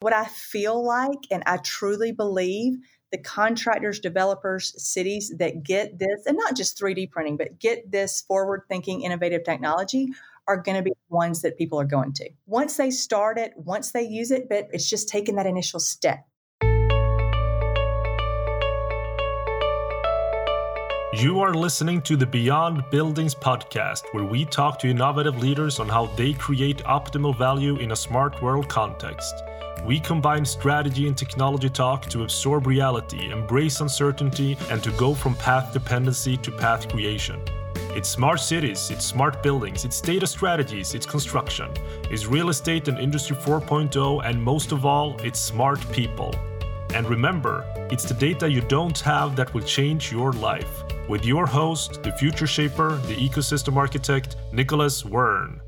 What I feel like, and I truly believe, the contractors, developers, cities that get this, and not just 3D printing, but get this forward thinking, innovative technology are going to be ones that people are going to. Once they start it, once they use it, but it's just taking that initial step. You are listening to the Beyond Buildings podcast, where we talk to innovative leaders on how they create optimal value in a smart world context. We combine strategy and technology talk to absorb reality, embrace uncertainty, and to go from path dependency to path creation. It's smart cities, it's smart buildings, it's data strategies, it's construction, it's real estate and Industry 4.0, and most of all, it's smart people. And remember, it's the data you don't have that will change your life. With your host, the future shaper, the ecosystem architect, Nicolas Waern.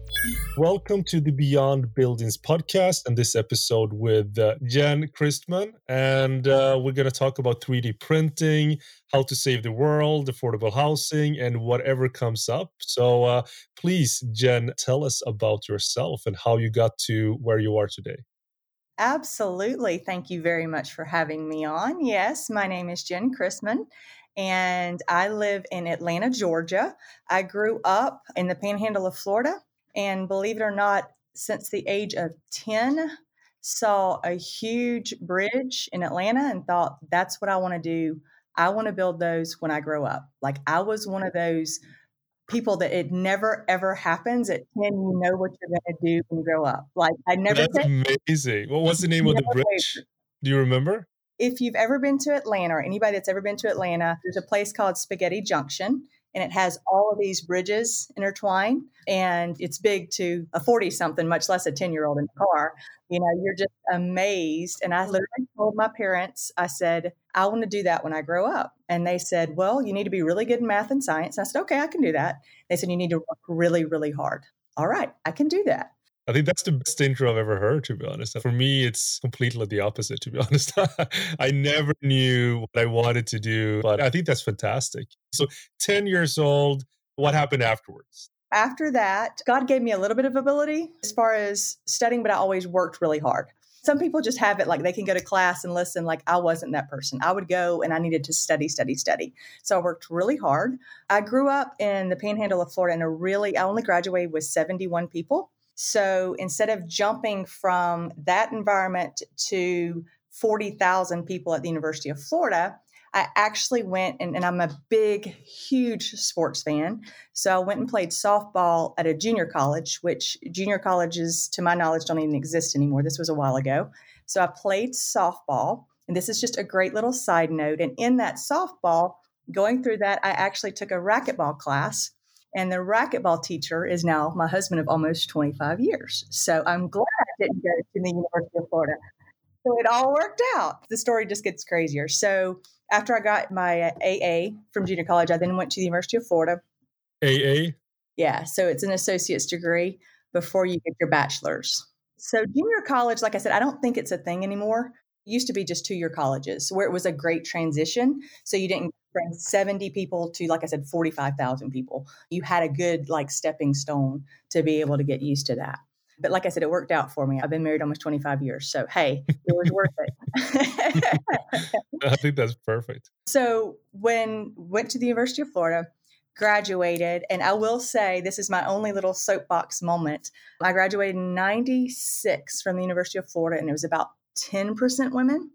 Welcome to the Beyond Buildings podcast and this episode with uh, Jen Christman. And uh, we're going to talk about 3D printing, how to save the world, affordable housing, and whatever comes up. So uh, please, Jen, tell us about yourself and how you got to where you are today. Absolutely. Thank you very much for having me on. Yes, my name is Jen Christman and I live in Atlanta, Georgia. I grew up in the panhandle of Florida, and believe it or not, since the age of 10, saw a huge bridge in Atlanta and thought, that's what I want to do. I want to build those when I grow up. Like I was one of those people that it never ever happens at 10 you know what you're going to do when you grow up. Like i never that's amazing. What was the name of the bridge? do you remember? If you've ever been to Atlanta or anybody that's ever been to Atlanta, there's a place called Spaghetti Junction and it has all of these bridges intertwined and it's big to a 40 something much less a 10 year old in the car. You know you're just amazed. And i literally told my parents i said i want to do that when i grow up. And they said well you need to be really good in math and science. And i said okay i can do that. They said you need to work really really hard. All right i can do that I think that's the best intro I've ever heard, to be honest. For me, it's completely the opposite, to be honest. I never knew what I wanted to do, but I think that's fantastic. So, 10 years old, what happened afterwards? After that, God gave me a little bit of ability as far as studying, but I always worked really hard. Some people just have it like they can go to class and listen. Like I wasn't that person. I would go and I needed to study, study, study. So I worked really hard. I grew up in the panhandle of Florida and a really, I only graduated with 71 people. So instead of jumping from that environment to 40,000 people at the University of Florida, I actually went and, and, I'm a big, huge sports fan. So I went and played softball at a junior college, which junior colleges, to my knowledge, don't even exist anymore. This was a while ago. So I played softball. And this is just a great little side note. And in that softball, going through that, I actually took a racquetball class and the racquetball teacher is now my husband of almost 25 years. So I'm glad I didn't go to the University of Florida. So it all worked out. The story just gets crazier. So after I got my AA from junior college, I then went to the University of Florida. AA? Yeah. So it's an associate's degree before you get your bachelor's. So junior college, like I said, I don't think it's a thing anymore. It used to be just two year colleges where it was a great transition. So you didn't from 70 people to like i said 45000 people. You had a good like stepping stone to be able to get used to that. But like i said it worked out for me. I've been married almost 25 years so hey it was worth it. I think that's perfect. So when went to the university of florida graduated and i will say this is my only little soapbox moment. I graduated in 96 from the university of florida and it was about 10% women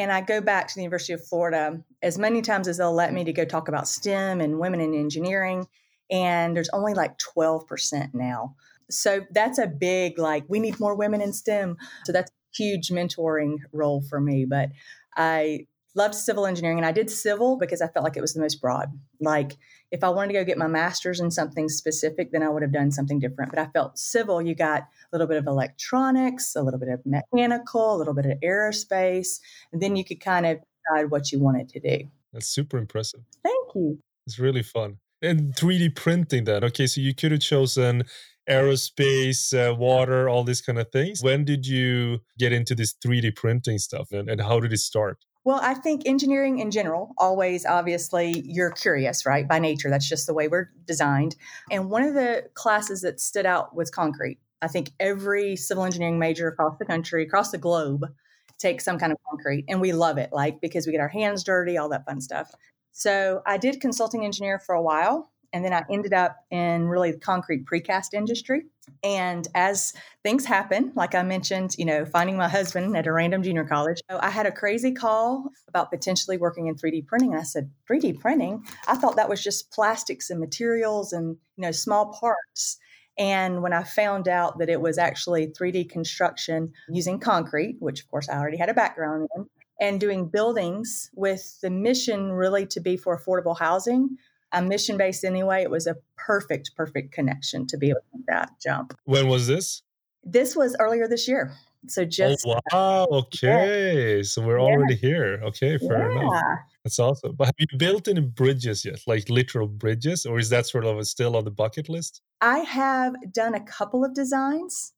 and I go back to the University of Florida as many times as they'll let me to go talk about STEM and women in engineering. And there's only like 12% now. So that's a big, like, we need more women in STEM. So that's a huge mentoring role for me. But I loved civil engineering and I did civil because I felt like it was the most broad. Like if I wanted to go get my master's in something specific, then I would have done something different. But I felt civil, you got a little bit of electronics, a little bit of mechanical, a little bit of aerospace, and then you could kind of decide what you wanted to do. That's super impressive. Thank you. It's really fun. And 3D printing then. Okay, so you could have chosen aerospace, uh, water, all these kind of things. When did you get into this 3D printing stuff and, and how did it start? Well, I think engineering in general, always obviously you're curious, right? By nature, that's just the way we're designed. And one of the classes that stood out was concrete. I think every civil engineering major across the country, across the globe, takes some kind of concrete, and we love it, like because we get our hands dirty, all that fun stuff. So I did consulting engineer for a while, and then I ended up in really the concrete precast industry. And as things happen, like I mentioned, you know, finding my husband at a random junior college, I had a crazy call about potentially working in 3D printing. And I said, 3D printing? I thought that was just plastics and materials and, you know, small parts. And when I found out that it was actually 3D construction using concrete, which of course I already had a background in, and doing buildings with the mission really to be for affordable housing, I'm mission based anyway. It was a perfect, perfect connection to be able to make that jump. When was this? This was earlier this year. So oh, just oh, wow, okay. Yeah. So we're yeah. already here. Okay, fair yeah. enough. That's awesome. But have you built any bridges yet, like literal bridges, or is that sort of still on the bucket list? I have done a couple of designs.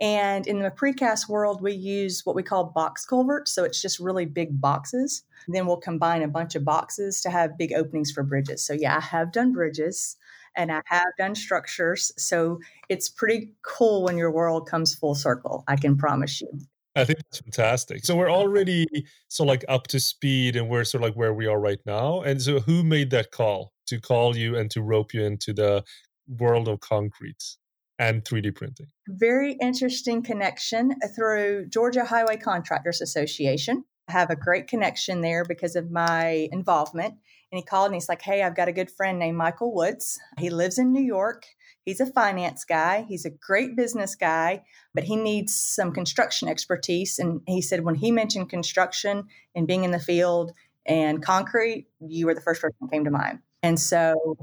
And in the precast world, we use what we call box culverts. So it's just really big boxes. Then we'll combine a bunch of boxes to have big openings for bridges. So, yeah, I have done bridges and I have done structures. So it's pretty cool when your world comes full circle. I can promise you. I think that's fantastic. So we're already so like up to speed and we're sort of like where we are right now. And so who made that call to call you and to rope you into the world of concrete? And 3D printing. Very interesting connection uh, through Georgia Highway Contractors Association. I have a great connection there because of my involvement. And he called and he's like, Hey, I've got a good friend named Michael Woods. He lives in New York. He's a finance guy. He's a great business guy, but he needs some construction expertise. And he said, when he mentioned construction and being in the field and concrete, you were the first person that came to mind. And so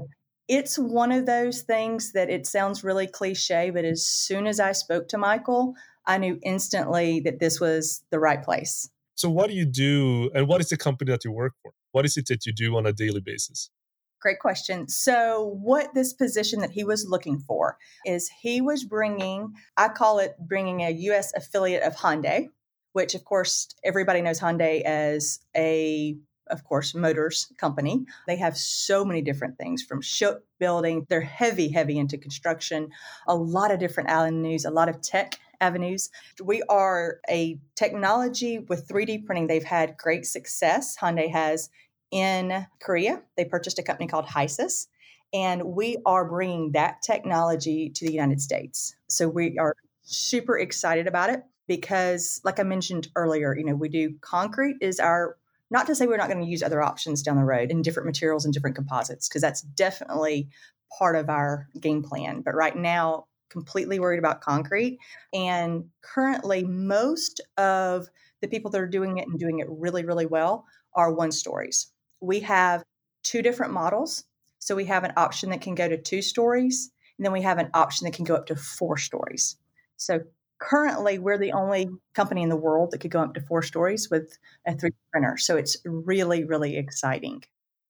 it's one of those things that it sounds really cliche, but as soon as I spoke to Michael, I knew instantly that this was the right place. So, what do you do, and what is the company that you work for? What is it that you do on a daily basis? Great question. So, what this position that he was looking for is he was bringing, I call it bringing a US affiliate of Hyundai, which, of course, everybody knows Hyundai as a of course, motors company. They have so many different things from shipbuilding. They're heavy, heavy into construction, a lot of different avenues, a lot of tech avenues. We are a technology with 3D printing. They've had great success. Hyundai has in Korea. They purchased a company called HYSYS, and we are bringing that technology to the United States. So we are super excited about it because like I mentioned earlier, you know, we do concrete is our not to say we're not going to use other options down the road in different materials and different composites, because that's definitely part of our game plan. But right now, completely worried about concrete. And currently, most of the people that are doing it and doing it really, really well are one stories. We have two different models. So we have an option that can go to two stories, and then we have an option that can go up to four stories. So currently we're the only company in the world that could go up to four stories with a 3D printer. So it's really, really exciting.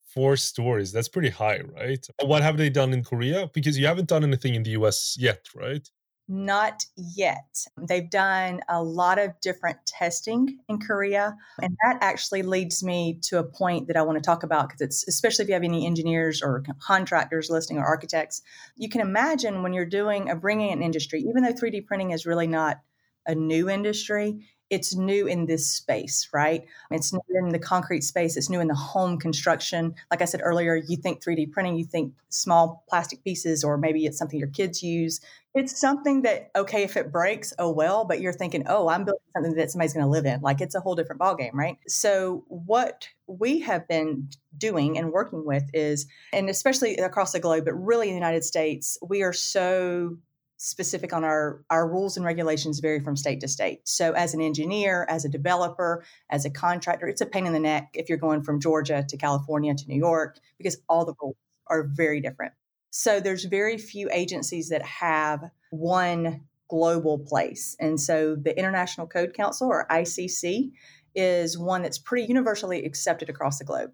Four stories. That's pretty high, right? What have they done in Korea? Because you haven't done anything in the US yet, right? Not yet. They've done a lot of different testing in Korea. And that actually leads me to a point that I want to talk about because it's especially if you have any engineers or contractors listening or architects, you can imagine when you're doing a bringing an industry, even though 3D printing is really not a new industry, it's new in this space, right? It's new in the concrete space, it's new in the home construction. Like I said earlier, you think 3D printing, you think small plastic pieces, or maybe it's something your kids use. It's something that, okay, if it breaks, oh well, but you're thinking, oh, I'm building something that somebody's going to live in. Like it's a whole different ballgame, right? So, what we have been doing and working with is, and especially across the globe, but really in the United States, we are so specific on our our rules and regulations vary from state to state. So as an engineer, as a developer, as a contractor, it's a pain in the neck if you're going from Georgia to California to New York because all the rules are very different. So there's very few agencies that have one global place. And so the International Code Council or ICC is one that's pretty universally accepted across the globe.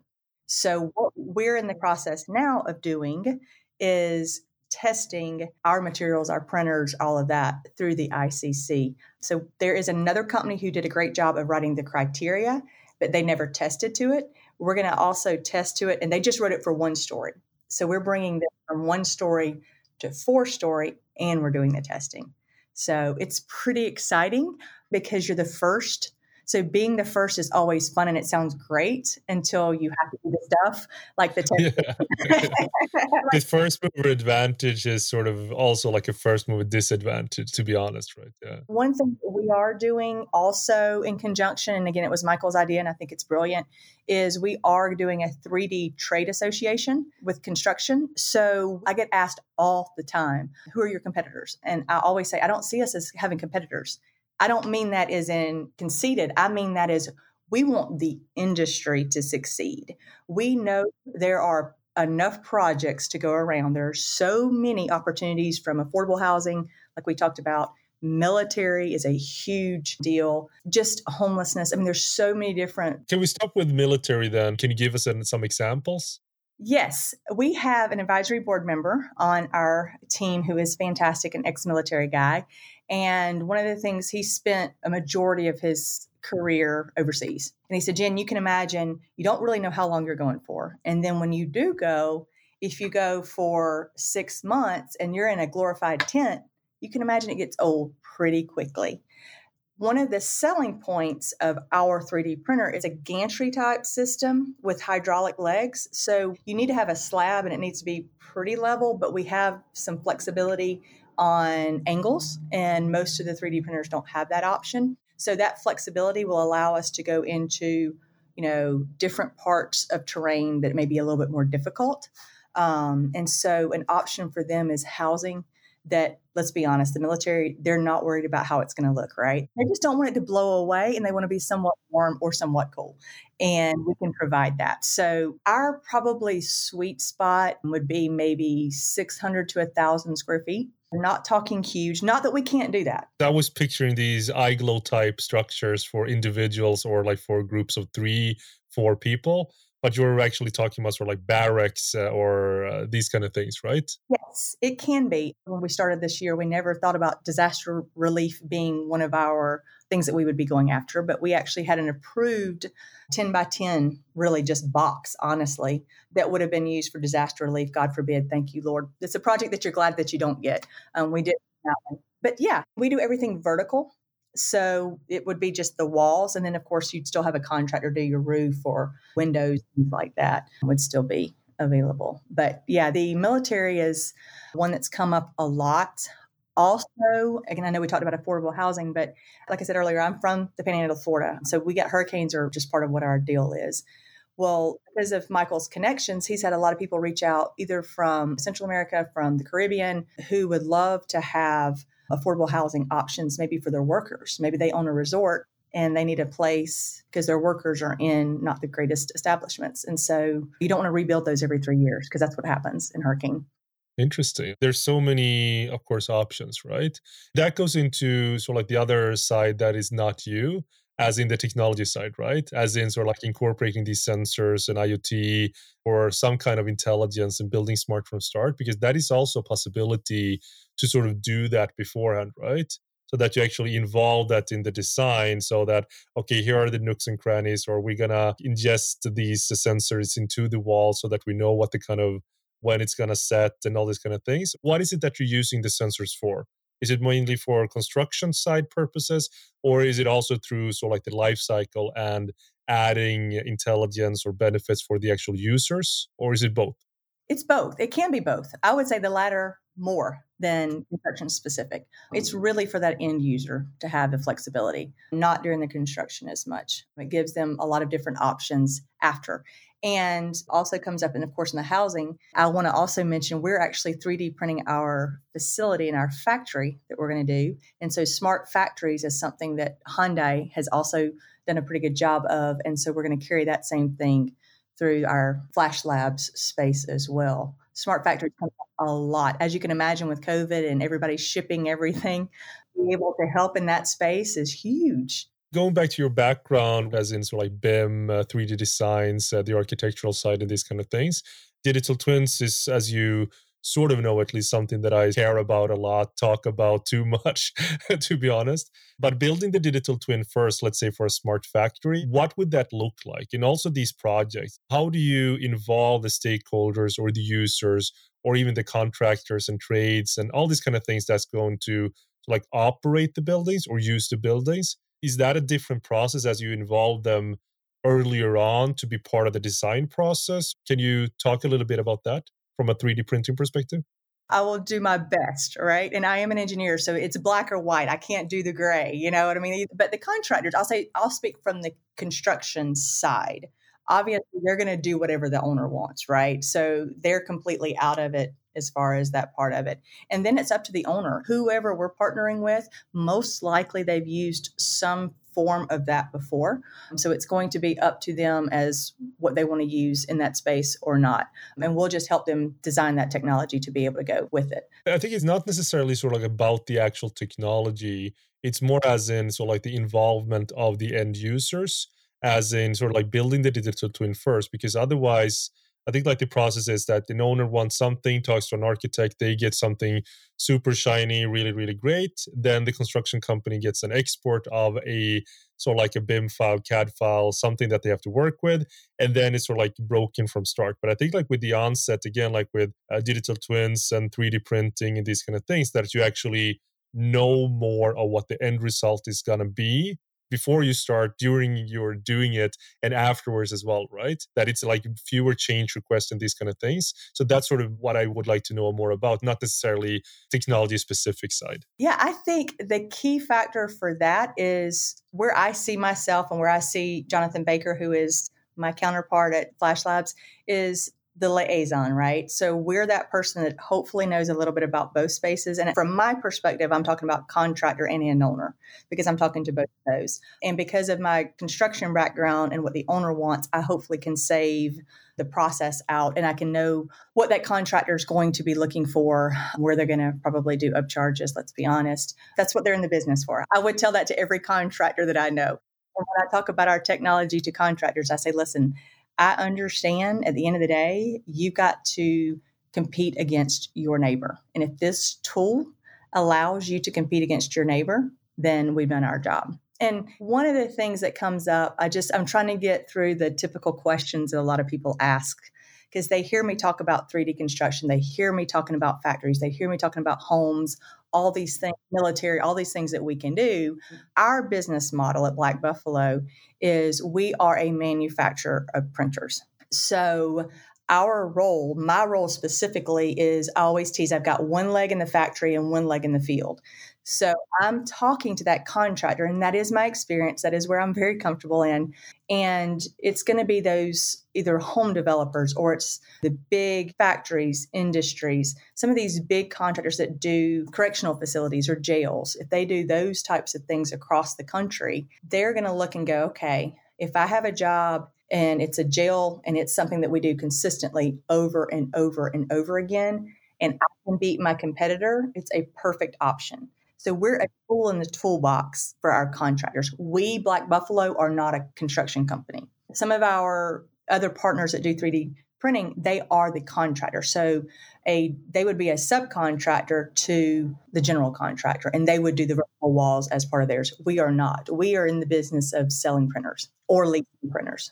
So what we're in the process now of doing is testing our materials, our printers, all of that through the ICC. So there is another company who did a great job of writing the criteria, but they never tested to it. We're going to also test to it, and they just wrote it for one story. So we're bringing them from one story to four story, and we're doing the testing. So it's pretty exciting because you're the first so being the first is always fun and it sounds great until you have to do the stuff like the yeah. the first mover advantage is sort of also like a first mover disadvantage, to be honest, right? Yeah. One thing we are doing also in conjunction, and again, it was Michael's idea, and I think it's brilliant, is we are doing a 3D trade association with construction. So I get asked all the time, who are your competitors? And I always say, I don't see us as having competitors. I don't mean that as in conceited. I mean that as we want the industry to succeed. We know there are enough projects to go around. There are so many opportunities from affordable housing, like we talked about. Military is a huge deal. Just homelessness. I mean, there's so many different. Can we stop with military then? Can you give us some examples? Yes, we have an advisory board member on our team who is fantastic, an ex military guy. And one of the things he spent a majority of his career overseas. And he said, Jen, you can imagine you don't really know how long you're going for. And then when you do go, if you go for six months and you're in a glorified tent, you can imagine it gets old pretty quickly. One of the selling points of our 3D printer is a gantry type system with hydraulic legs. So you need to have a slab and it needs to be pretty level, but we have some flexibility on angles, and most of the 3D printers don't have that option. So that flexibility will allow us to go into, you know, different parts of terrain that may be a little bit more difficult. Um, and so an option for them is housing that let's be honest the military they're not worried about how it's going to look right they just don't want it to blow away and they want to be somewhat warm or somewhat cool and we can provide that so our probably sweet spot would be maybe 600 to 1000 square feet not talking huge. Not that we can't do that. I was picturing these igloo type structures for individuals or like for groups of three, four people. But you're actually talking about sort of like barracks uh, or uh, these kind of things, right? Yes, it can be. When we started this year, we never thought about disaster relief being one of our things that we would be going after, but we actually had an approved 10 by 10, really just box, honestly, that would have been used for disaster relief. God forbid. Thank you, Lord. It's a project that you're glad that you don't get. Um, we did that one. But yeah, we do everything vertical. So it would be just the walls. And then, of course, you'd still have a contractor do your roof or windows, things like that would still be available. But yeah, the military is one that's come up a lot. Also, again, I know we talked about affordable housing, but like I said earlier, I'm from the Panhandle of Florida. So we get hurricanes are just part of what our deal is. Well, because of Michael's connections, he's had a lot of people reach out either from Central America, from the Caribbean, who would love to have affordable housing options maybe for their workers. Maybe they own a resort and they need a place because their workers are in not the greatest establishments. And so you don't want to rebuild those every three years because that's what happens in hurricane. Interesting. There's so many, of course, options, right? That goes into sort of like the other side that is not you, as in the technology side, right? As in sort of like incorporating these sensors and IoT or some kind of intelligence and building smart from start, because that is also a possibility to sort of do that beforehand, right? So that you actually involve that in the design so that, okay, here are the nooks and crannies, or we're going to ingest these sensors into the wall so that we know what the kind of when it's going to set and all these kind of things. What is it that you're using the sensors for? Is it mainly for construction side purposes, or is it also through so like the life cycle and adding intelligence or benefits for the actual users, or is it both? It's both. It can be both. I would say the latter more than construction specific. It's really for that end user to have the flexibility, not during the construction as much. It gives them a lot of different options after and also comes up and of course in the housing i want to also mention we're actually 3d printing our facility and our factory that we're going to do. And so smart factories is something that hyundai has also done a pretty good job of and so we're going to carry that same thing through our flash labs space as well. Smart factories come up a lot. As you can imagine with covid and everybody shipping everything being able to help in that space is huge going back to your background as in sort of like BIM, uh, 3D designs, uh, the architectural side, and these kind of things, digital twins is, as you sort of know, at least something that I care about a lot, talk about too much, to be honest. But building the digital twin first, let's say for a smart factory, what would that look like? And also these projects, how do you involve the stakeholders or the users or even the contractors and trades and all these kind of things that's going to like operate the buildings or use the buildings. Is that a different process as you involve them earlier on to be part of the design process? Can you talk a little bit about that from a 3D printing perspective? I will do my best, right? And I am an engineer, so it's black or white. I can't do the gray, you know what I mean? But the contractors, I'll say, I'll speak from the construction side. Obviously, they're going to do whatever the owner wants, right? So they're completely out of it as far as that part of it. And then it's up to the owner. Whoever we're partnering with, most likely they've used some form of that before. So it's going to be up to them as what they want to use in that space or not. And we'll just help them design that technology to be able to go with it. I think it's not necessarily sort of like about the actual technology. It's more as in sort of like the involvement of the end users, as in sort of like building the digital twin first, because otherwise I think like the process is that the owner wants something, talks to an architect, they get something super shiny, really, really great. Then the construction company gets an export of a sort of like a BIM file, CAD file, something that they have to work with, and then it's sort of like broken from start. But I think like with the onset, again, like with uh, digital twins and 3D printing and these kind of things, that you actually know more of what the end result is going to be before you start, during you're doing it, and afterwards as well, right? That it's like fewer change requests and these kind of things. So that's sort of what I would like to know more about, not necessarily technology specific side. Yeah, I think the key factor for that is where I see myself and where I see Jonathan Baker, who is my counterpart at Flash Labs, is the liaison, right? So we're that person that hopefully knows a little bit about both spaces. And from my perspective, I'm talking about contractor and an owner because I'm talking to both of those. And because of my construction background and what the owner wants, I hopefully can save the process out and I can know what that contractor is going to be looking for, where they're going to probably do upcharges, let's be honest. That's what they're in the business for. I would tell that to every contractor that I know. And when I talk about our technology to contractors, I say, listen, I understand at the end of the day, you've got to compete against your neighbor. And if this tool allows you to compete against your neighbor, then we've done our job. And one of the things that comes up, I just, I'm trying to get through the typical questions that a lot of people ask because they hear me mm-hmm. talk about 3D construction. They hear me talking about factories. They hear me talking about homes, all these things, military, all these things that we can do. Mm-hmm. Our business model at Black Buffalo is we are a manufacturer of printers. So our role, my role specifically, is I always tease I've got one leg in the factory and one leg in the field. So I'm talking to that contractor, and that is my experience. That is where I'm very comfortable in. And it's going to be those either home developers or it's the big factories, industries, some of these big contractors that do correctional facilities or jails. If they do those types of things across the country, they're going to look and go, okay, if I have a job and it's a jail and it's something that we do consistently over and over and over again, and I can beat my competitor, it's a perfect option. So we're a tool in the toolbox for our contractors. We, Black Buffalo, are not a construction company. Some of our other partners that do 3D printing, they are the contractor. So a they would be a subcontractor to the general contractor and they would do the vertical walls as part of theirs. We are not. We are in the business of selling printers or leasing printers.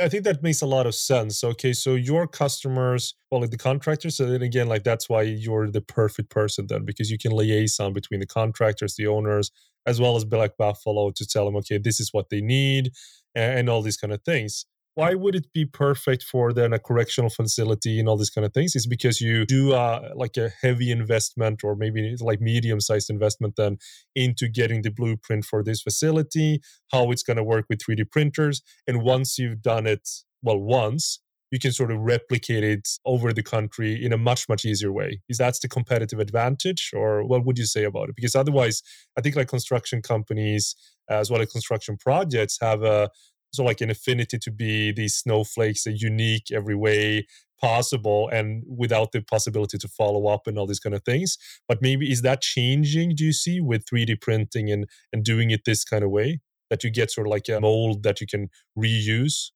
I think that makes a lot of sense. Okay, so your customers, well, like the contractors, so then again, like that's why you're the perfect person then, because you can liaison between the contractors, the owners, as well as Black Buffalo to tell them, okay, this is what they need, and, and all these kind of things why would it be perfect for then a correctional facility and all these kind of things? Is because you do uh, like a heavy investment or maybe like medium sized investment then into getting the blueprint for this facility how it's going to work with 3d printers and once you've done it well once you can sort of replicate it over the country in a much much easier way. Is that the competitive advantage or what would you say about it? Because otherwise i think like construction companies as well as construction projects have a so like an affinity to be these snowflakes, a unique every way possible, and without the possibility to follow up and all these kind of things. But maybe is that changing? Do you see with 3D printing and and doing it this kind of way that you get sort of like a mold that you can reuse?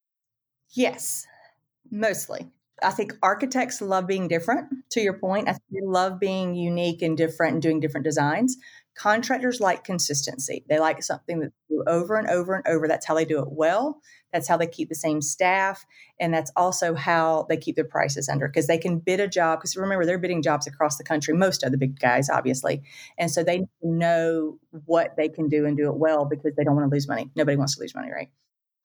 Yes, mostly. I think architects love being different, to your point. I think they love being unique and different and doing different designs. Contractors like consistency. They like something that do over and over and over. That's how they do it well. That's how they keep the same staff. And that's also how they keep their prices under because they can bid a job. Because remember, they're bidding jobs across the country, most of the big guys, obviously. And so they know what they can do and do it well because they don't want to lose money. Nobody wants to lose money, right?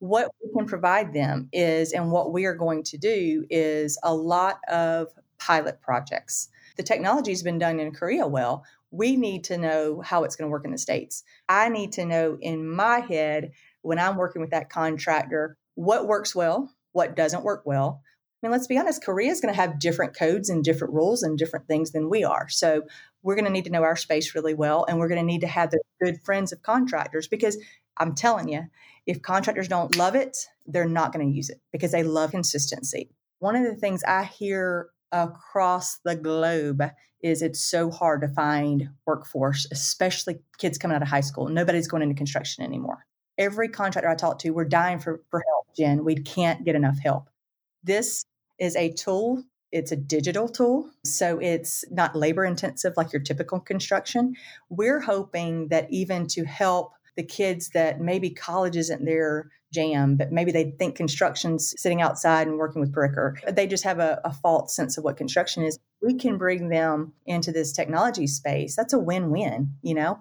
What we can provide them is, and what we are going to do is a lot of pilot projects. The technology has been done in Korea well we need to know how it's going to work in the States. I need to know in my head when I'm working with that contractor what works well, what doesn't work well. I mean, let's be honest, Korea is going to have different codes and different rules and different things than we are. So we're going to need to know our space really well. And we're going to need to have the good friends of contractors because I'm telling you, if contractors don't love it, they're not going to use it because they love consistency. One of the things I hear across the globe is it's so hard to find workforce, especially kids coming out of high school. Nobody's going into construction anymore. Every contractor I talk to, we're dying for, for help, Jen. We can't get enough help. This is a tool. It's a digital tool. So it's not labor intensive like your typical construction. We're hoping that even to help the kids that maybe college isn't their jam, but maybe they think construction's sitting outside and working with brick, or they just have a, a false sense of what construction is. We can bring them into this technology space. That's a win win, you know,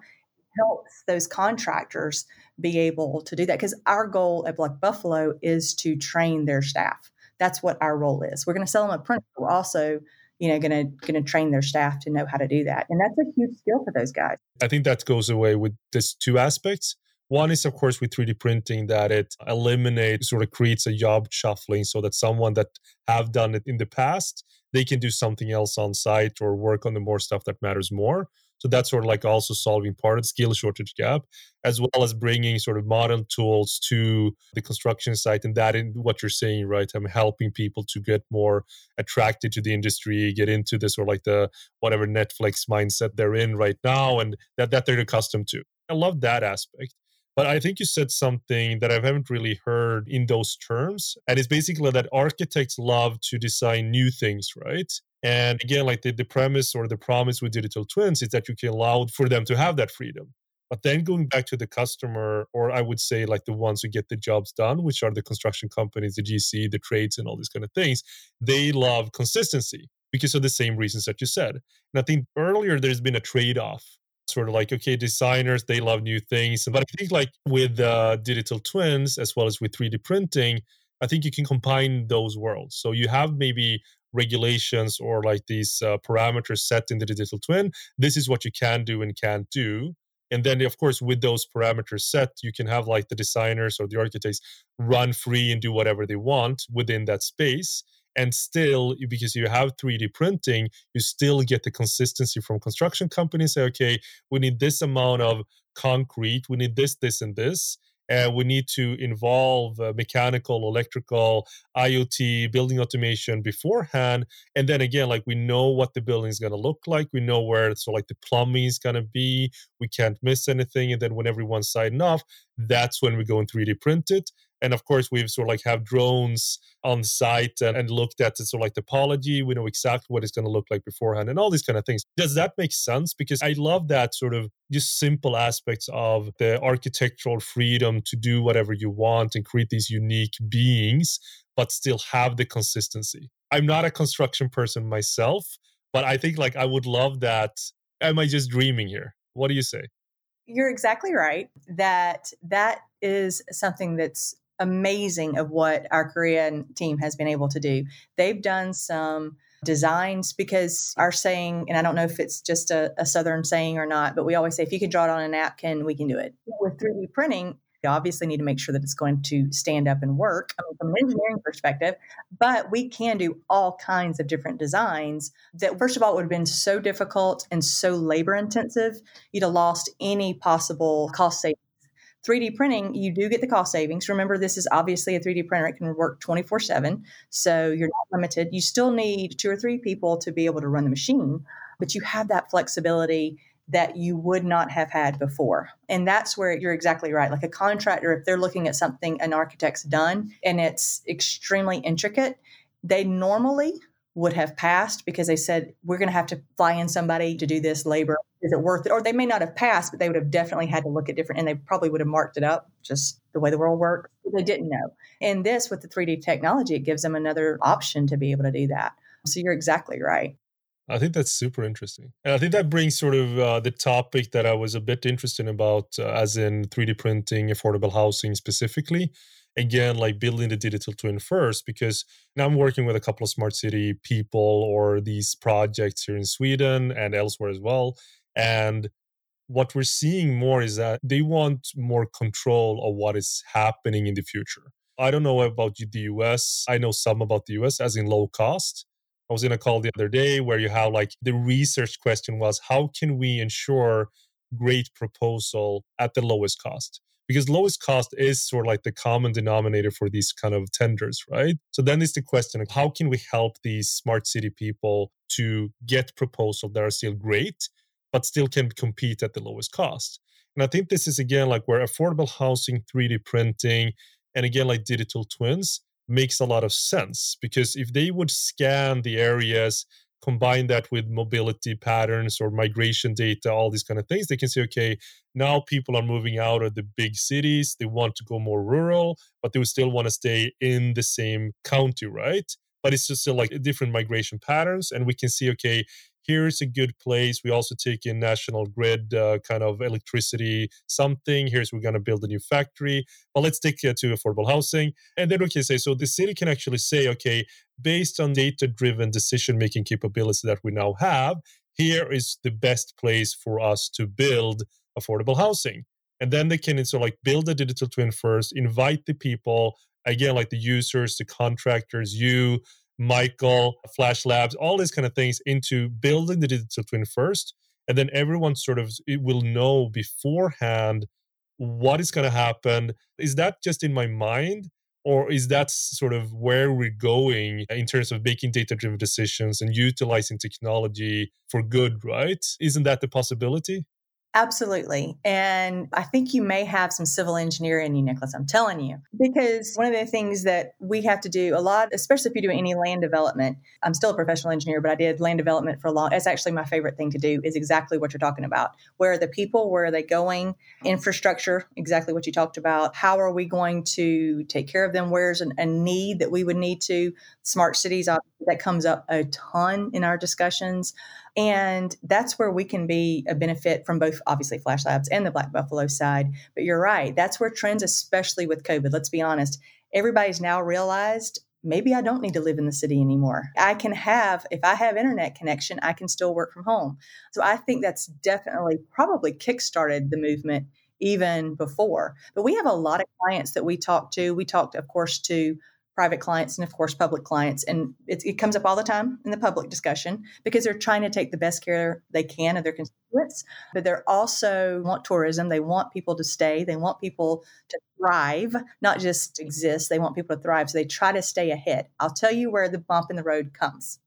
helps those contractors be able to do that. Because our goal at Black Buffalo is to train their staff. That's what our role is. We're going to sell them a printer. We're also you know going to going to train their staff to know how to do that. And that's a huge skill for those guys. I think that goes away with this two aspects. One is, of course, with 3D printing that it eliminates, sort of creates a job shuffling so that someone that have done it in the past, they can do something else on site or work on the more stuff that matters more. So that's sort of like also solving part of the skill shortage gap, as well as bringing sort of modern tools to the construction site. And that in what you're saying, right? I'm helping people to get more attracted to the industry, get into this or like the whatever Netflix mindset they're in right now and that, that they're accustomed to. I love that aspect. But I think you said something that I haven't really heard in those terms. And it's basically that architects love to design new things, right? And again, like the, the premise or the promise with digital twins is that you can allow for them to have that freedom. But then going back to the customer, or I would say like the ones who get the jobs done, which are the construction companies, the GC, the trades, and all these kind of things, they love consistency because of the same reasons that you said. And I think earlier there's been a trade off sort of like okay designers they love new things. But i think like with uh, digital twins as well as with 3d printing i think you can combine those worlds. So you have maybe regulations or like these uh, parameters set in the digital twin. This is what you can do and can't do. And then of course with those parameters set you can have like the designers or the architects run free and do whatever they want within that space and still because you have 3d printing you still get the consistency from construction companies say okay we need this amount of concrete we need this this and this and we need to involve uh, mechanical electrical iot building automation beforehand. And then again like we know what the building is going to look like we know where so like the plumbing is going to be we can't miss anything and then when everyone's signed off that's when we go and 3d print it and of course, we've sort of like have drones on site and, and looked at the sort of like topology. We know exactly what it's going to look like beforehand and all these kind of things. Does that make sense? Because I love that sort of just simple aspects of the architectural freedom to do whatever you want and create these unique beings, but still have the consistency. I'm not a construction person myself, but I think like I would love that. Am I just dreaming here? What do you say? You're exactly right that that is something that's amazing of what our Korean team has been able to do. They've done some designs because our saying, and I don't know if it's just a, a, Southern saying or not, but we always say if you can draw it on a napkin, we can do it. With 3D printing, you obviously need to make sure that it's going to stand up and work I mean, from an engineering perspective, but we can do all kinds of different designs that, first of all, would have been so difficult and so labor intensive, you'd have lost any possible cost savings 3D printing, you do get the cost savings. Remember, this is obviously a 3D printer. It can work 24 7. So you're not limited. You still need two or three people to be able to run the machine, but you have that flexibility that you would not have had before. And that's where you're exactly right. Like a contractor, if they're looking at something an architect's done and it's extremely intricate, They normally would have passed because they said, we're going to have to fly in somebody to do this labor. Is it worth it? Or they may not have passed, but they would have definitely had to look at different, and they probably would have marked it up just the way the world works. They didn't know. And this, with the 3D technology, it gives them another option to be able to do that. So you're exactly right. I think that's super interesting. And I think that brings sort of uh, the topic that I was a bit interested about, uh, as in 3D printing, affordable housing specifically. Again, like building the digital twin first, because now I'm working with a couple of smart city people or these projects here in Sweden and elsewhere as well. And what we're seeing more is that they want more control of what is happening in the future. I don't know about the US. I know some about the US, as in low cost I was in a call the other day where you have like the research question was how can we ensure great proposal at the lowest cost? Because lowest cost is sort of like the common denominator for these kind of tenders, right? So then is the question of how can we help these smart city people to get proposals that are still great, but still can compete at the lowest cost? And I think this is again like where affordable housing, 3D printing, and again like digital twins makes a lot of sense because if they would scan the areas combine that with mobility patterns or migration data all these kind of things they can say okay now people are moving out of the big cities they want to go more rural but they would still want to stay in the same county right? But it's just uh, like different migration patterns and we can see okay here's a good place. We also take in national grid uh, kind of electricity something. Here's we're going to build a new factory. But let's take it to affordable housing. And then we can say, so the city can actually say, okay, based on data driven decision making capabilities that we now have, here is the best place for us to build affordable housing. And then they can sort of like build a digital twin first, invite the people, again, like the users, the contractors, you, Michael, Flash Labs, all these kind of things into building the digital twin first. And then everyone sort of it will know beforehand what is going to happen. Is that just in my mind? Or is that sort of where we're going in terms of making data driven decisions and utilizing technology for good, right? Isn't that the possibility? Absolutely. And I think you may have some civil engineer in you, Nicolas. I'm telling you. Because one of the things that we have to do a lot, especially if you do any land development, I'm still a professional engineer, but I did land development for a long it's actually my favorite thing to do is exactly what you're talking about. Where are the people? Where are they going? Infrastructure, exactly what you talked about. How are we going to take care of them? Where's an, a need that we would need to? Smart cities, that comes up a ton in our discussions. And that's where we can be a benefit from both, obviously, Flash Labs and the Black Buffalo side. But you're right. That's where trends, especially with COVID, let's be honest, everybody's now realized maybe I don't need to live in the city anymore. I can have, if I have internet connection, I can still work from home. So I think that's definitely probably kickstarted the movement even before. But we have a lot of clients that we talk to. We talked, of course, to private clients and of course public clients. And it, it, comes up all the time in the public discussion because they're trying to take the best care they can of their constituents. But they're also want tourism. They want people to stay. They want people to thrive not just exist. They want people to thrive. So they try to stay ahead. I'll tell you where the bump in the road comes.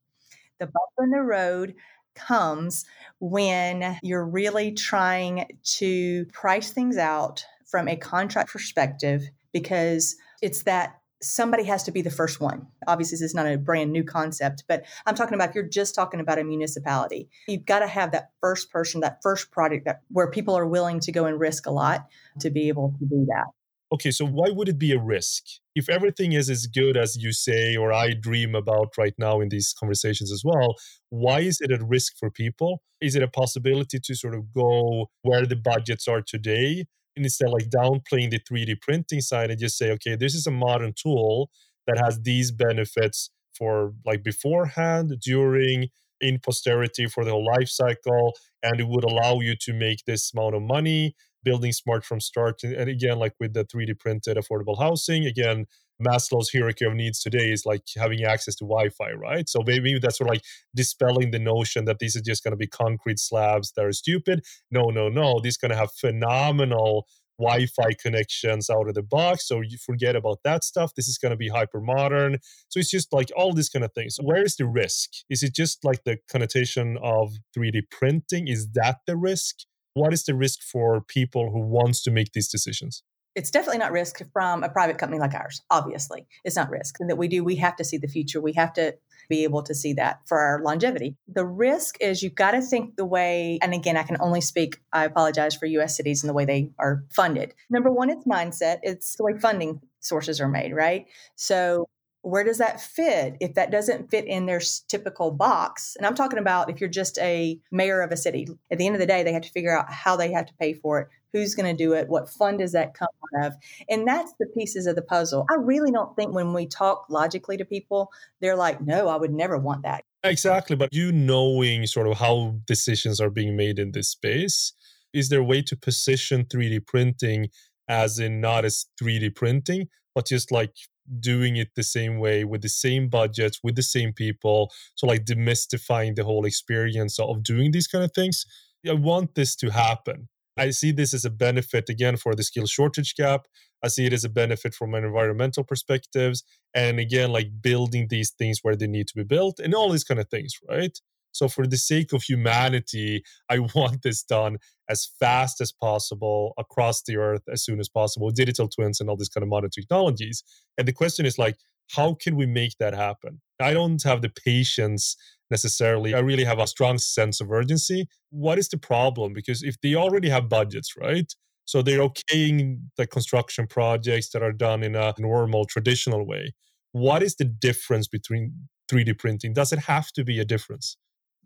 The bump in the road comes when you're really trying to price things out from a contract perspective because it's that somebody has to be the first one. Obviously, this is not a brand new concept, but I'm talking about you're just talking about a municipality, you've got to have that first person, that first product that where people are willing to go and risk a lot to be able to do that. Okay, so why would it be a risk? If everything is as good as you say or I dream about right now in these conversations as well, why is it a risk for people? Is it a possibility to sort of go where the budgets are today instead like downplaying the 3D printing side and just say, okay, this is a modern tool that has these benefits for like beforehand, during, in posterity for the whole life cycle, and it would allow you to make this amount of money building smart from start. And again, like with the 3D printed affordable housing, again, Maslow's hierarchy of needs today is like having access to Wi-Fi, right? So maybe that's sort of like dispelling the notion that these are just going to be concrete slabs that are stupid. No, no, no. These going to have phenomenal Wi-Fi connections out of the box. So you forget about that stuff. This is going to be hyper modern. So it's just like all these kind of things. Where is the risk? Is it just like the connotation of 3D printing? Is that the risk? What is the risk for people who wants to make these decisions? It's definitely not risk from a private company like ours. Obviously, it's not risk. And that we do, we have to see the future. We have to be able to see that for our longevity. The risk is you've got to think the way, and again, I can only speak, I apologize for US cities and the way they are funded. Number one, it's mindset, it's the way funding sources are made, right? So where does that fit? If that doesn't fit in their typical box, and I'm talking about if you're just a mayor of a city, at the end of the day, they have to figure out how they have to pay for it, who's going to do it, what fund does that come out of, and that's the pieces of the puzzle. I really don't think when we talk logically to people, they're like, no, I would never want that. Exactly. But you knowing sort of how decisions are being made in this space, is there a way to position 3D printing as in not as 3D printing, but just like doing it the same way with the same budgets with the same people so like demystifying the whole experience of doing these kind of things i want this to happen i see this as a benefit again for the skill shortage gap i see it as a benefit from an environmental perspectives and again like building these things where they need to be built and all these kind of things right so, for the sake of humanity, I want this done as fast as possible across the earth as soon as possible, digital twins and all these kind of modern technologies. And the question is like, how can we make that happen? I don't have the patience necessarily. I really have a strong sense of urgency. What is the problem? Because if they already have budgets, right? So they're okaying the construction projects that are done in a normal, traditional way. What is the difference between 3D printing? Does it have to be a difference?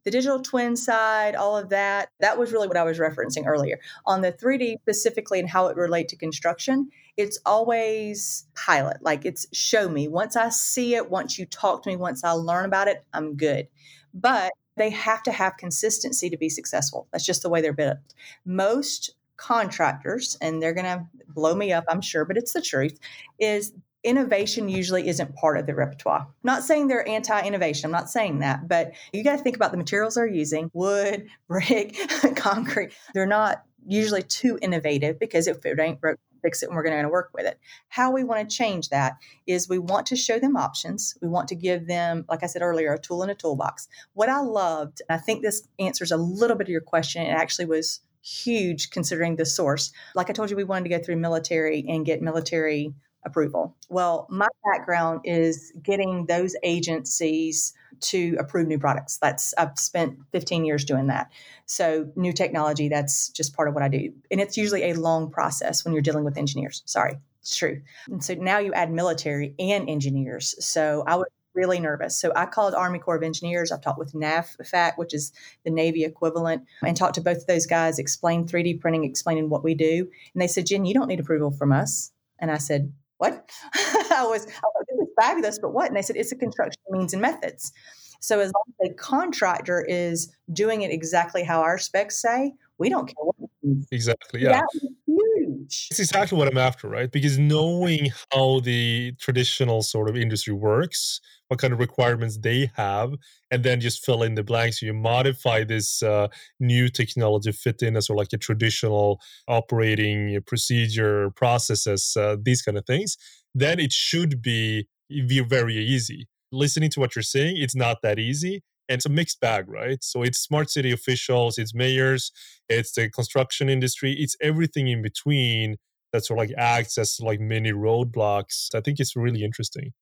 The digital twin side, all of that, that was really what I was referencing earlier. On the 3D specifically and how it relate to construction, it's always pilot. Like it's show me. Once I see it, once you talk to me, once I learn about it, I'm good. But they have to have consistency to be successful. That's just the way they're built. Most contractors, and they're going to blow me up, I'm sure, but it's the truth, is innovation usually isn't part of the repertoire. Not saying they're anti innovation, I'm not saying that, but you got to think about the materials they're using wood, brick, concrete. They're not usually too innovative because if it ain't broke, fix it and we're going to work with it. How we want to change that is we want to show them options. We want to give them, like I said earlier, a tool in a toolbox. What I loved, and I think this answers a little bit of your question, it actually was huge considering the source. Like I told you, we wanted to go through military and get military approval. Well, my background is getting those agencies to approve new products. That's I've spent 15 years doing that. So new technology, that's just part of what I do. And it's usually a long process when you're dealing with engineers. Sorry, it's true. And so now you add military and engineers. So I was really nervous. So I called Army Corps of Engineers. I've talked with NAVFAC, which is the Navy equivalent, and talked to both of those guys, explained 3D printing, explaining what we do. And they said, Jen, you don't need approval from us. And I said, what? I was, I was this is fabulous, but what? And they said, it's a construction means and methods. So as long as a contractor is doing it exactly how our specs say, we don't care what. Exactly. Yeah. huge. It's exactly what I'm after, right? Because knowing how the traditional sort of industry works, what kind of requirements they have, and then just fill in the blanks. You modify this uh, new technology fit in as of like a traditional operating procedure, processes, uh, these kind of things. Then it should be very easy. Listening to what you're saying, it's not that easy and it's a mixed bag, right? So it's smart city officials, it's mayors, it's the construction industry, it's everything in between that sort of like acts as like mini roadblocks. I think it's really interesting.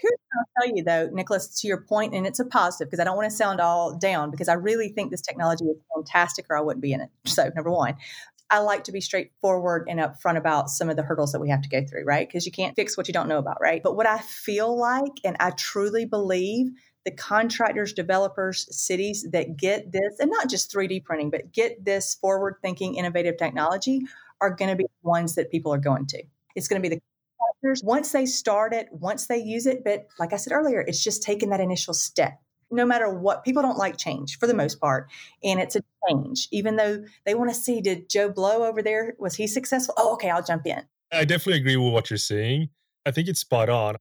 Here's what I'll tell you though, Nicolas, to your point, and it's a positive because I don't want to sound all down because I really think this technology is fantastic or I wouldn't be in it. So, number one, I like to be straightforward and upfront about some of the hurdles that we have to go through, right? Because you can't fix what you don't know about, right? But what I feel like, and I truly believe the contractors, developers, cities that get this, and not just 3D printing, but get this forward thinking, innovative technology are going to be the ones that people are going to. It's going to be the once they start it, once they use it. But like I said earlier, it's just taking that initial step. No matter what, people don't like change for the most part. And it's a change, even though they want to see did Joe Blow over there, was he successful? Oh, okay, I'll jump in. I definitely agree with what you're saying. I think it's spot on.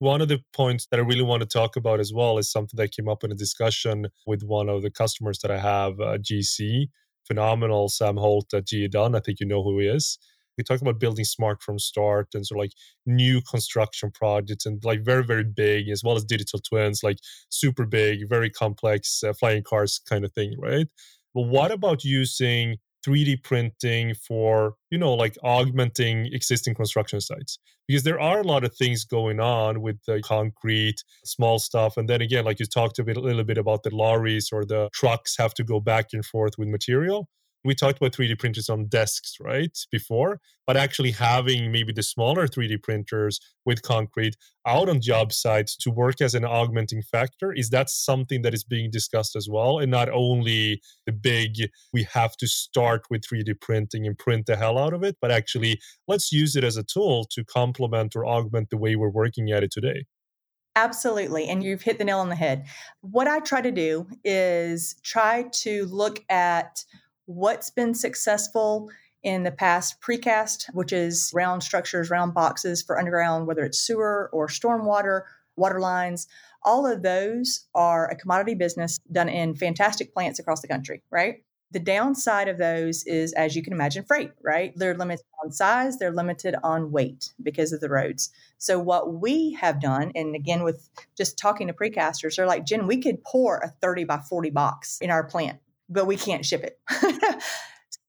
One of the points that I really want to talk about as well is something that came up in a discussion with one of the customers that I have, uh, GC. Phenomenal Sam Holt at JE Dunn. I think you know who he is. We talk about building smart from start and sort of like new construction projects and like very, very big, as well as digital twins, like super big, very complex uh, flying cars kind of thing, right? But what about using 3D printing for, you know, like augmenting existing construction sites. Because there are a lot of things going on with the concrete, small stuff. And then again, like you talked a, bit, a little bit about the lorries or the trucks have to go back and forth with material we talked about 3D printers on desks, right, before, but actually having maybe the smaller 3D printers with concrete out on job sites to work as an augmenting factor, is that something that is being discussed as well? And not only the big, we have to start with 3D printing and print the hell out of it, but actually let's use it as a tool to complement or augment the way we're working at it today. Absolutely. And you've hit the nail on the head. What I try to do is try to look at what's been successful in the past precast, which is round structures, round boxes for underground, whether it's sewer or stormwater, water lines. All of those are a commodity business done in fantastic plants across the country, right? The downside of those is, as you can imagine, freight, right? They're limited on size, they're limited on weight because of the roads. So, what we have done, and again, with just talking to precasters, they're like, Jen, we could pour a 30 by 40 box in our plant but we can't ship it.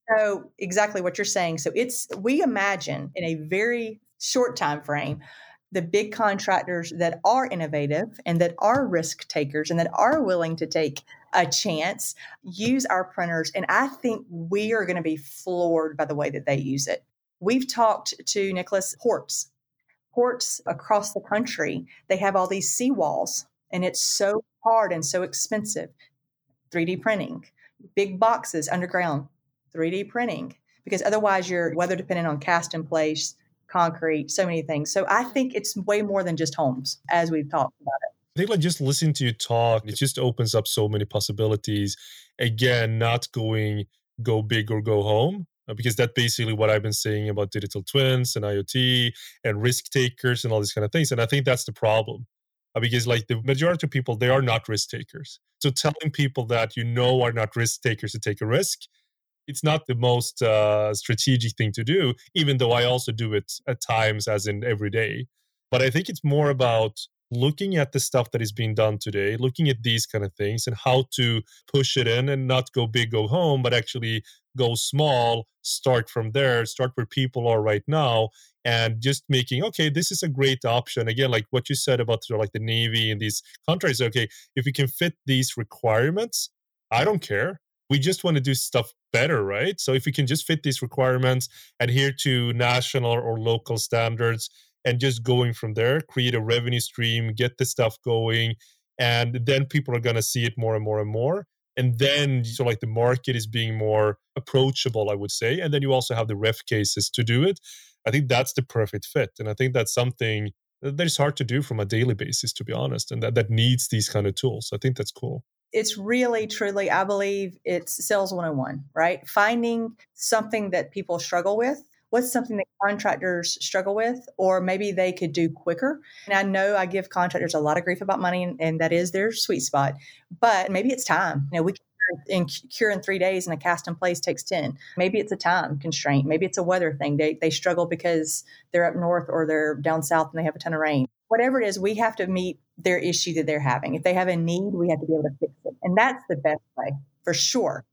so exactly what you're saying. So it's we imagine in a very short time frame the big contractors that are innovative and that are risk takers and that are willing to take a chance use our printers and i think we are going to be floored by the way that they use it we've talked to Nicolas ports ports across the country they have all these seawalls and it's so hard and so expensive 3d printing big boxes underground, 3D printing, because otherwise you're weather dependent on cast in place, concrete, so many things. So I think it's way more than just homes, as we've talked about it. I think like just listening to you talk, it just opens up so many possibilities. Again, not going go big or go home, uh, because that's basically what I've been saying about digital twins and IoT and risk takers and all these kind of things. And I think that's the problem because like the majority of people they are not risk takers. So telling people that you know are not risk takers to take a risk it's not the most uh, strategic thing to do even though i also do it at times as in every day. But i think it's more about looking at the stuff that is being done today looking at these kind of things and how to push it in and not go big go home but actually go small start from there start where people are right now and just making okay this is a great option. Again like what you said about sort of like the navy and these contracts okay if we can fit these requirements i don't care. We just want to do stuff better right? So if we can just fit these requirements adhere to national or local standards and just going from there create a revenue stream get the stuff going and then people are going to see it more and more and more and then so like the market is being more approachable i would say and then you also have the ref cases to do it I think that's the perfect fit. And I think that's something that is hard to do from a daily basis, to be honest, and that, that needs these kind of tools. I think that's cool. It's really, truly, I believe it's sales 101, right? Finding something that people struggle with. What's something that contractors struggle with, or maybe they could do quicker? And I know I give contractors a lot of grief about money, and, and that is their sweet spot. But maybe it's time. You know, we in cure in three days and a cast in place takes 10 maybe it's a time constraint. Maybe it's a weather thing. They, they struggle because they're up north or they're down south and they have a ton of rain. Whatever it is we have to meet their issue that they're having. If they have a need we have to be able to fix it. And that's the best way for sure.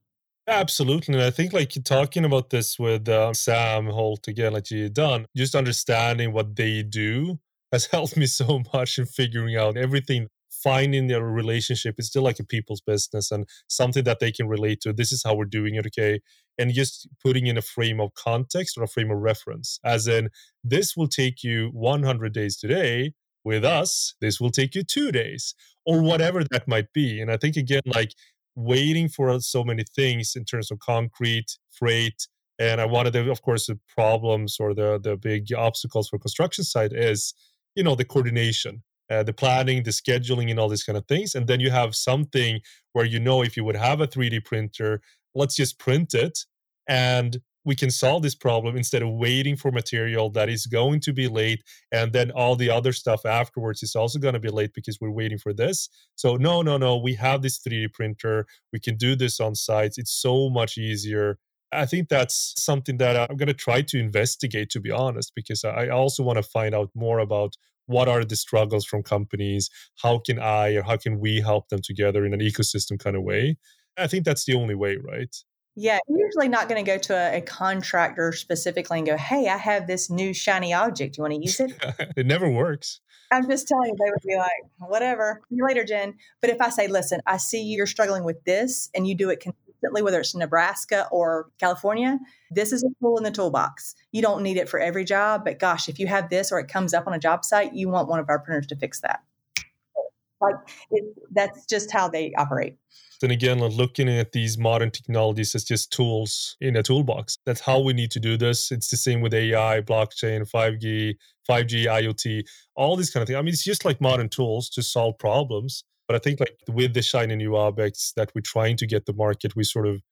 Absolutely. And I think like talking about this with uh, Sam Holt again, like you've done, just understanding what they do has helped me so much in figuring out everything finding their relationship is still like a people's business and something that they can relate to. This is how we're doing it, okay? And just putting in a frame of context or a frame of reference, as in, this will take you 100 days today. With us, this will take you two days or whatever that might be. And I think, again, like waiting for so many things in terms of concrete, freight, and I wanted to, of course, the problems or the the big obstacles for construction site is, you know, the coordination uh, the planning, the scheduling, and all these kind of things. And then you have something where you know if you would have a 3D printer, let's just print it and we can solve this problem instead of waiting for material that is going to be late and then all the other stuff afterwards is also going to be late because we're waiting for this so no no no we have this 3d printer we can do this on sites it's so much easier i think that's something that i'm going to try to investigate to be honest because i also want to find out more about what are the struggles from companies how can i or how can we help them together in an ecosystem kind of way i think that's the only way right Yeah, you're usually not going to go to a, a, contractor specifically and go, "Hey, I have this new shiny object. You want to use it?" it never works. I'm just telling you, they would be like, "Whatever." See you later, Jen. But if I say, "Listen, I see you're struggling with this, and you do it consistently, whether it's Nebraska or California, this is a tool in the toolbox. You don't need it for every job, but gosh, if you have this or it comes up on a job site, you want one of our printers to fix that." Like it, that's just how they operate. Then again, looking at these modern technologies as just tools in a toolbox. That's how we need to do this. It's the same with AI, blockchain, 5G, 5G, IoT, all these kind of things. I mean, it's just like modern tools to solve problems. But I think like with the shiny new objects that we're trying to get the market, we sort of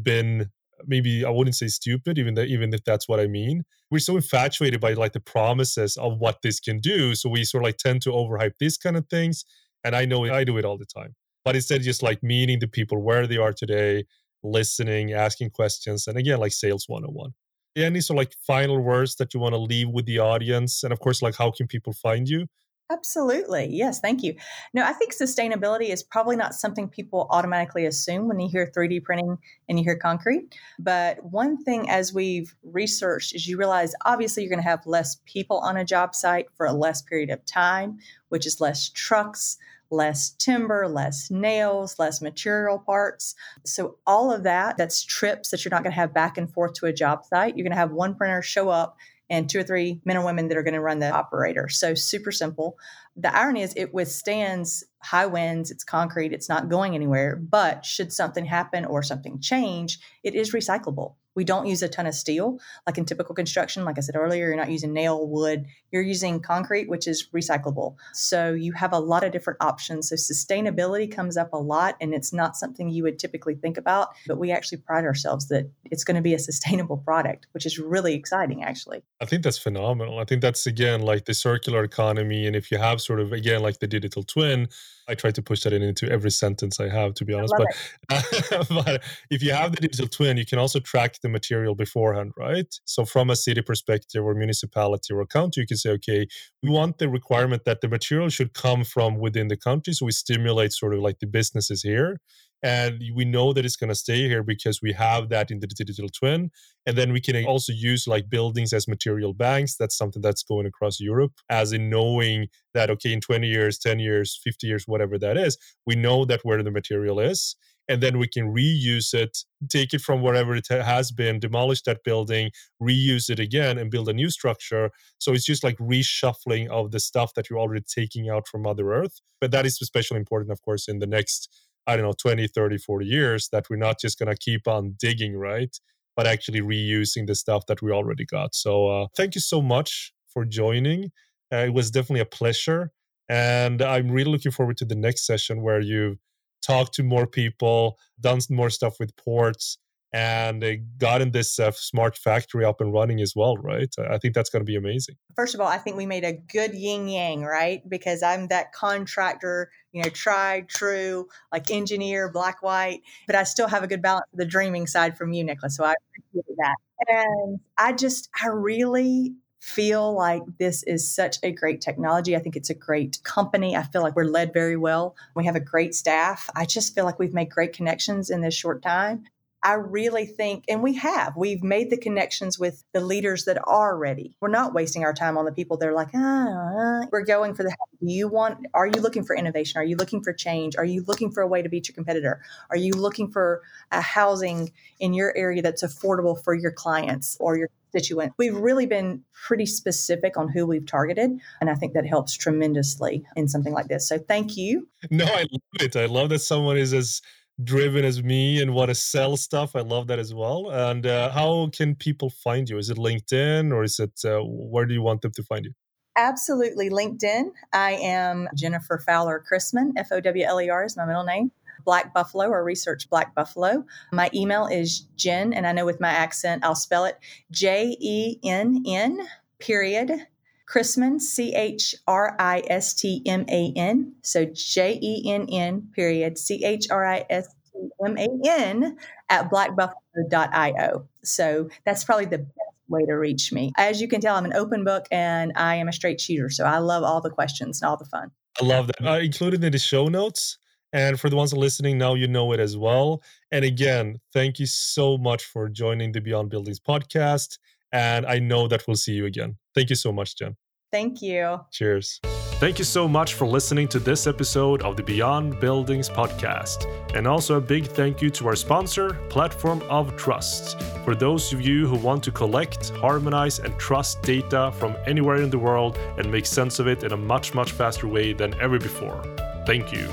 been maybe I wouldn't say stupid, even that even if that's what I mean. We're so infatuated by like the promises of what this can do. So we sort of like tend to overhype these kind of things. And I know I do it all the time. But instead, just like meeting the people where they are today, listening, asking questions, and again, like sales 101. Any sort of like final words that you want to leave with the audience? And of course, like how can people find you? Absolutely. Yes, thank you. No, I think sustainability is probably not something people automatically assume when you hear 3D printing and you hear concrete. But one thing, as we've researched, is you realize obviously you're going to have less people on a job site for a less period of time, which is less trucks, less timber, less nails, less material parts. So, all of that, that's trips that you're not going to have back and forth to a job site. You're going to have one printer show up and two or three men and women that are going to run the operator. So, super simple. The irony is, it withstands high winds, it's concrete, it's not going anywhere. But should something happen or something change, it is recyclable. We don't use a ton of steel. Like in typical construction, like I said earlier, you're not using nail, wood, you're using concrete, which is recyclable. So you have a lot of different options. So sustainability comes up a lot, and it's not something you would typically think about, but we actually pride ourselves that it's going to be a sustainable product, which is really exciting, actually. I think that's phenomenal. I think that's, again, like the circular economy. And if you have sort of, again, like the digital twin, I try to push that in into every sentence I have, to be honest. But, but if you have the digital twin, you can also track the material beforehand, right? So from a city perspective or municipality or county, you can say, okay, we want the requirement that the material should come from within the country. So we stimulate sort of like the businesses here and we know that it's going to stay here because we have that in the digital twin and then we can also use like buildings as material banks. That's something that's going across europe as in knowing that okay in 20 years 10 years 50 years whatever that is we know that where the material is and then we can reuse it take it from wherever it has been demolish that building reuse it again and build a new structure. So it's just like reshuffling of the stuff that you're already taking out from mother earth but that is especially important of course in the next I don't know, 20, 30, 40 years that we're not just going to keep on digging, right? But actually reusing the stuff that we already got. So uh, thank you so much for joining. Uh, it was definitely a pleasure. And I'm really looking forward to the next session where you talk to more people, done more stuff with ports, and they gotten this uh, smart factory up and running as well, right? I think that's going to be amazing. First of all, I think we made a good yin yang, right? Because I'm that contractor, you know, tried, true, like engineer, black, white, but I still have a good balance of the dreaming side from you, Nicolas. So I appreciate that. And I just, I really feel like this is such a great technology. I think it's a great company. I feel like we're led very well. We have a great staff. I just feel like we've made great connections in this short time. I really think, and we have, we've made the connections with the leaders that are ready. We're not wasting our time on the people that are like, ah, we're going for the, do you want, are you looking for innovation? Are you looking for change? Are you looking for a way to beat your competitor? Are you looking for a housing in your area that's affordable for your clients or your constituent? We've really been pretty specific on who we've targeted. And I think that helps tremendously in something like this. So thank you. No, I love it. I love that someone is as, driven as me and want to sell stuff. I love that as well. And uh, how can people find you? Is it LinkedIn or is it uh, where do you want them to find you? Absolutely, LinkedIn. I am Jennifer Fowler Christman. F O W L E R is my middle name. Black Buffalo or Research Black Buffalo. My email is Jen, and I know with my accent I'll spell it J E N N period Christman, C H R I S T M A N. So J E N N period C H R I S T M A N at blackbuffalo.io. So that's probably the best way to reach me. As you can tell, I'm an open book and I am a straight shooter. So I love all the questions and all the fun. I love that. I included in the show notes And for the ones listening now, you know it as well. And again, thank you so much for joining the Beyond Buildings podcast. And I know that we'll see you again. Thank you so much, Jen. Thank you. Cheers. Thank you so much for listening to this episode of the Beyond Buildings podcast. And also a big thank you to our sponsor, Platform of Trust. For those of you who want to collect, harmonize, and trust data from anywhere in the world and make sense of it in a much, much faster way than ever before. Thank you.